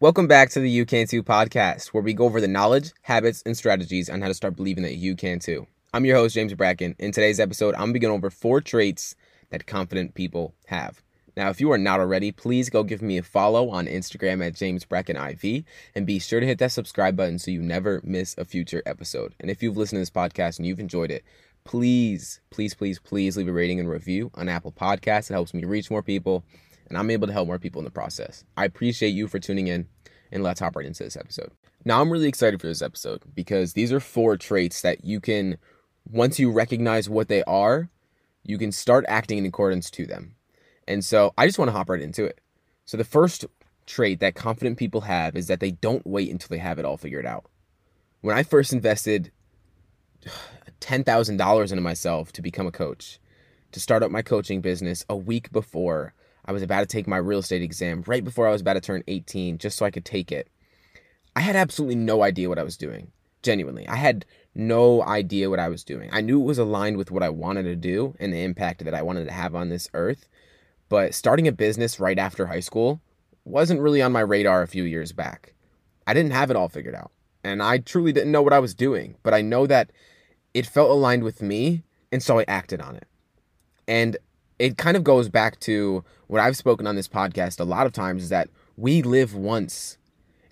Welcome back to the You Can Too podcast, where we go over the knowledge, habits, and strategies on how to start believing that you can too. I'm your host, James Bracken. In today's episode, I'm going to be going over four traits that confident people have. Now, if you are not already, please go give me a follow on Instagram at James Bracken IV and be sure to hit that subscribe button so you never miss a future episode. And if you've listened to this podcast and you've enjoyed it, please, please, please, please leave a rating and review on Apple Podcasts. It helps me reach more people and I'm able to help more people in the process. I appreciate you for tuning in, and let's hop right into this episode. Now, I'm really excited for this episode because these are four traits that you can, once you recognize what they are, you can start acting in accordance to them. And so I just want to hop right into it. So, the first trait that confident people have is that they don't wait until they have it all figured out. When I first invested $10,000 into myself to become a coach, to start up my coaching business a week before I was about to take my real estate exam right before I was about to turn 18 just so I could take it. I had absolutely no idea what I was doing. Genuinely. I had no idea what I was doing. I knew it was aligned with what I wanted to do and the impact that I wanted to have on this earth. But starting a business right after high school wasn't really on my radar a few years back. I didn't have it all figured out. And I truly didn't know what I was doing. But I know that it felt aligned with me. And so I acted on it. And it kind of goes back to what I've spoken on this podcast a lot of times is that we live once.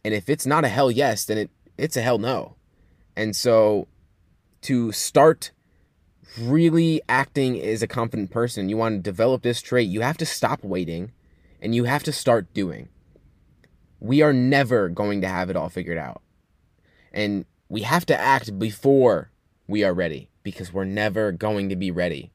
And if it's not a hell yes, then it, it's a hell no. And so to start really acting as a confident person, you want to develop this trait, you have to stop waiting and you have to start doing. We are never going to have it all figured out. And we have to act before we are ready because we're never going to be ready.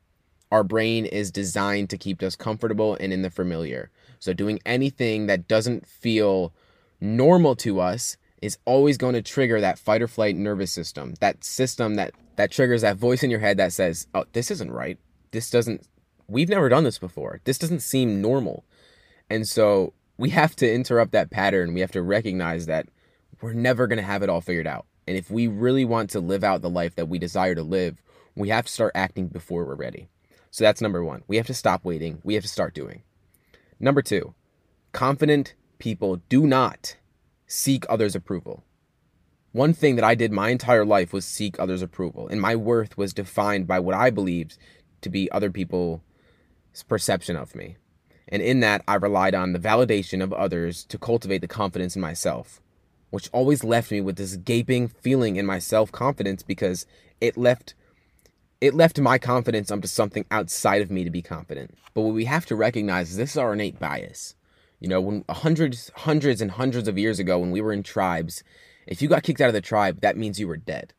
Our brain is designed to keep us comfortable and in the familiar. So, doing anything that doesn't feel normal to us is always going to trigger that fight or flight nervous system, that system that, that triggers that voice in your head that says, Oh, this isn't right. This doesn't, we've never done this before. This doesn't seem normal. And so, we have to interrupt that pattern. We have to recognize that we're never going to have it all figured out. And if we really want to live out the life that we desire to live, we have to start acting before we're ready. So that's number one. We have to stop waiting. We have to start doing. Number two, confident people do not seek others' approval. One thing that I did my entire life was seek others' approval, and my worth was defined by what I believed to be other people's perception of me. And in that, I relied on the validation of others to cultivate the confidence in myself, which always left me with this gaping feeling in my self confidence because it left it left my confidence up to something outside of me to be confident. But what we have to recognize is this is our innate bias. You know, when hundreds, hundreds and hundreds of years ago, when we were in tribes, if you got kicked out of the tribe, that means you were dead.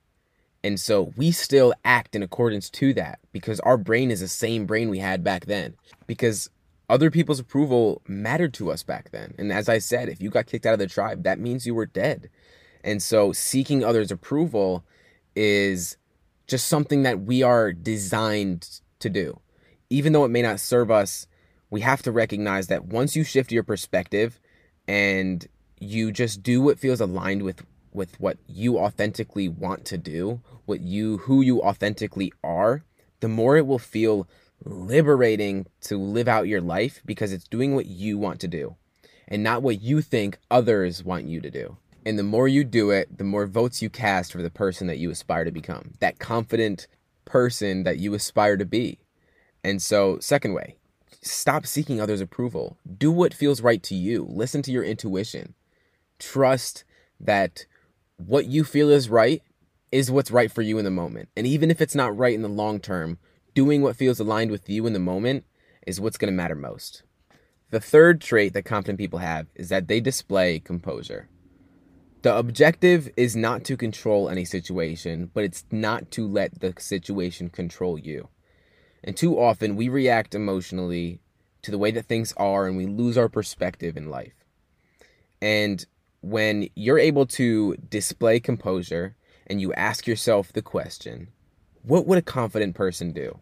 And so we still act in accordance to that because our brain is the same brain we had back then. Because other people's approval mattered to us back then. And as I said, if you got kicked out of the tribe, that means you were dead. And so seeking others' approval is just something that we are designed to do. Even though it may not serve us, we have to recognize that once you shift your perspective and you just do what feels aligned with with what you authentically want to do, what you who you authentically are, the more it will feel liberating to live out your life because it's doing what you want to do and not what you think others want you to do. And the more you do it, the more votes you cast for the person that you aspire to become, that confident person that you aspire to be. And so, second way, stop seeking others' approval. Do what feels right to you. Listen to your intuition. Trust that what you feel is right is what's right for you in the moment. And even if it's not right in the long term, doing what feels aligned with you in the moment is what's going to matter most. The third trait that confident people have is that they display composure. The objective is not to control any situation, but it's not to let the situation control you. And too often we react emotionally to the way that things are and we lose our perspective in life. And when you're able to display composure and you ask yourself the question, what would a confident person do?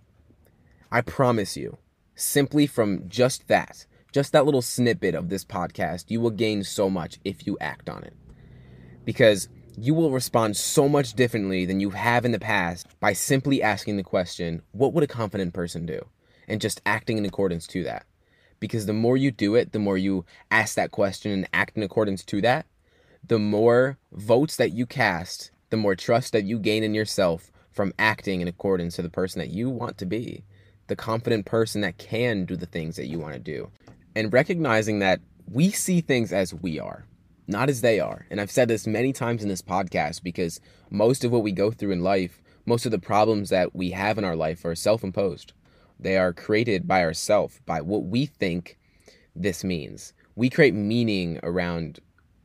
I promise you, simply from just that, just that little snippet of this podcast, you will gain so much if you act on it because you will respond so much differently than you have in the past by simply asking the question, What would a confident person do? and just acting in accordance to that. Because the more you do it, the more you ask that question and act in accordance to that, the more votes that you cast, the more trust that you gain in yourself from acting in accordance to the person that you want to be, the confident person that can do the things that you want to do. And recognizing that we see things as we are, not as they are. And I've said this many times in this podcast because most of what we go through in life, most of the problems that we have in our life are self imposed. They are created by ourselves, by what we think this means. We create meaning around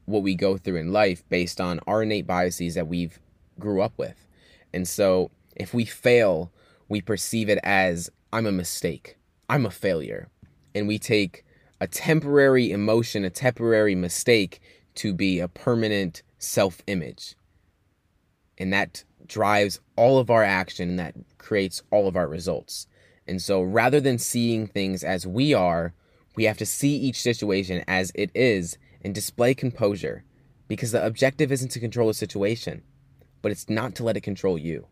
what we go through in life based on our innate biases that we've grew up with. And so if we fail, we perceive it as I'm a mistake. I'm a failure. And we take a temporary emotion, a temporary mistake to be a permanent self image. And that drives all of our action and that creates all of our results. And so rather than seeing things as we are, we have to see each situation as it is and display composure because the objective isn't to control a situation, but it's not to let it control you.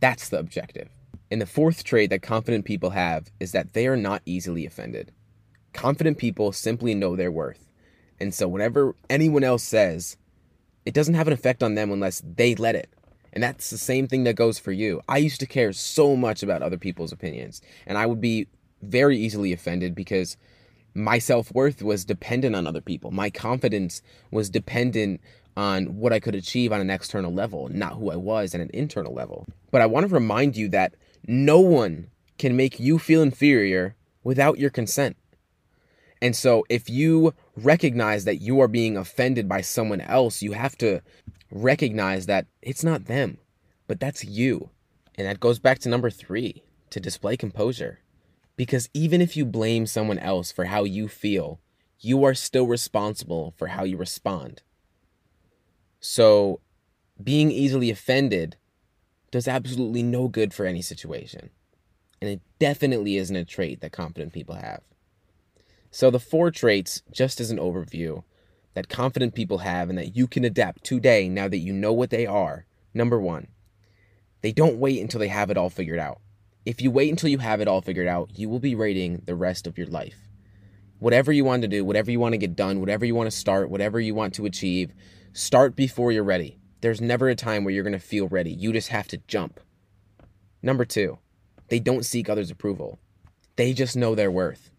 That's the objective. And the fourth trait that confident people have is that they are not easily offended. Confident people simply know their worth. And so whenever anyone else says, it doesn't have an effect on them unless they let it. And that's the same thing that goes for you. I used to care so much about other people's opinions, and I would be very easily offended because my self worth was dependent on other people. My confidence was dependent on what I could achieve on an external level, not who I was at an internal level. But I want to remind you that no one can make you feel inferior without your consent. And so if you recognize that you are being offended by someone else, you have to recognize that it's not them, but that's you. And that goes back to number three to display composure. Because even if you blame someone else for how you feel, you are still responsible for how you respond. So, being easily offended does absolutely no good for any situation. And it definitely isn't a trait that confident people have. So, the four traits, just as an overview, that confident people have and that you can adapt today now that you know what they are. Number one, they don't wait until they have it all figured out. If you wait until you have it all figured out, you will be rating the rest of your life. Whatever you want to do, whatever you want to get done, whatever you want to start, whatever you want to achieve, start before you're ready. There's never a time where you're going to feel ready. You just have to jump. Number two, they don't seek others' approval. They just know their worth.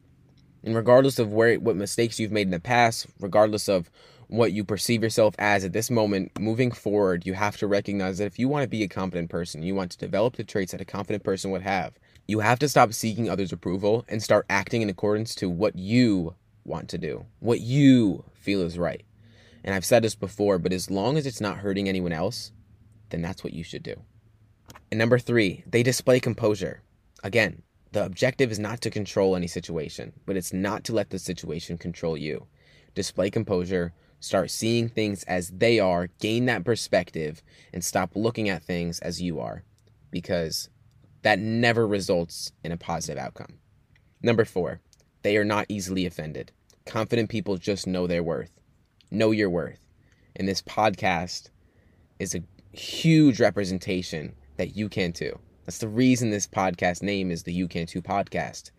And regardless of where what mistakes you've made in the past, regardless of what you perceive yourself as at this moment, moving forward, you have to recognize that if you want to be a confident person, you want to develop the traits that a confident person would have, you have to stop seeking others' approval and start acting in accordance to what you want to do, what you feel is right. And I've said this before, but as long as it's not hurting anyone else, then that's what you should do. And number three, they display composure. Again, the objective is not to control any situation, but it's not to let the situation control you. Display composure, Start seeing things as they are, gain that perspective, and stop looking at things as you are because that never results in a positive outcome. Number four, they are not easily offended. Confident people just know their worth. Know your worth. And this podcast is a huge representation that you can too. That's the reason this podcast name is the You Can Too podcast.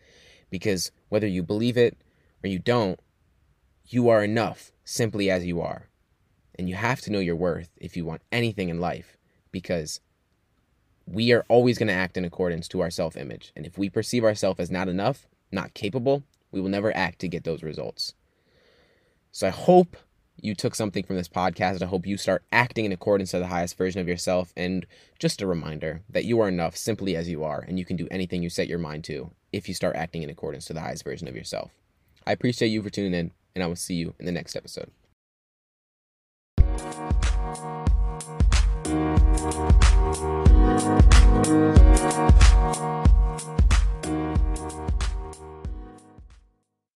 Because whether you believe it or you don't, you are enough simply as you are. And you have to know your worth if you want anything in life because we are always going to act in accordance to our self image. And if we perceive ourselves as not enough, not capable, we will never act to get those results. So I hope you took something from this podcast. I hope you start acting in accordance to the highest version of yourself. And just a reminder that you are enough simply as you are, and you can do anything you set your mind to if you start acting in accordance to the highest version of yourself. I appreciate you for tuning in and I will see you in the next episode. Thank you.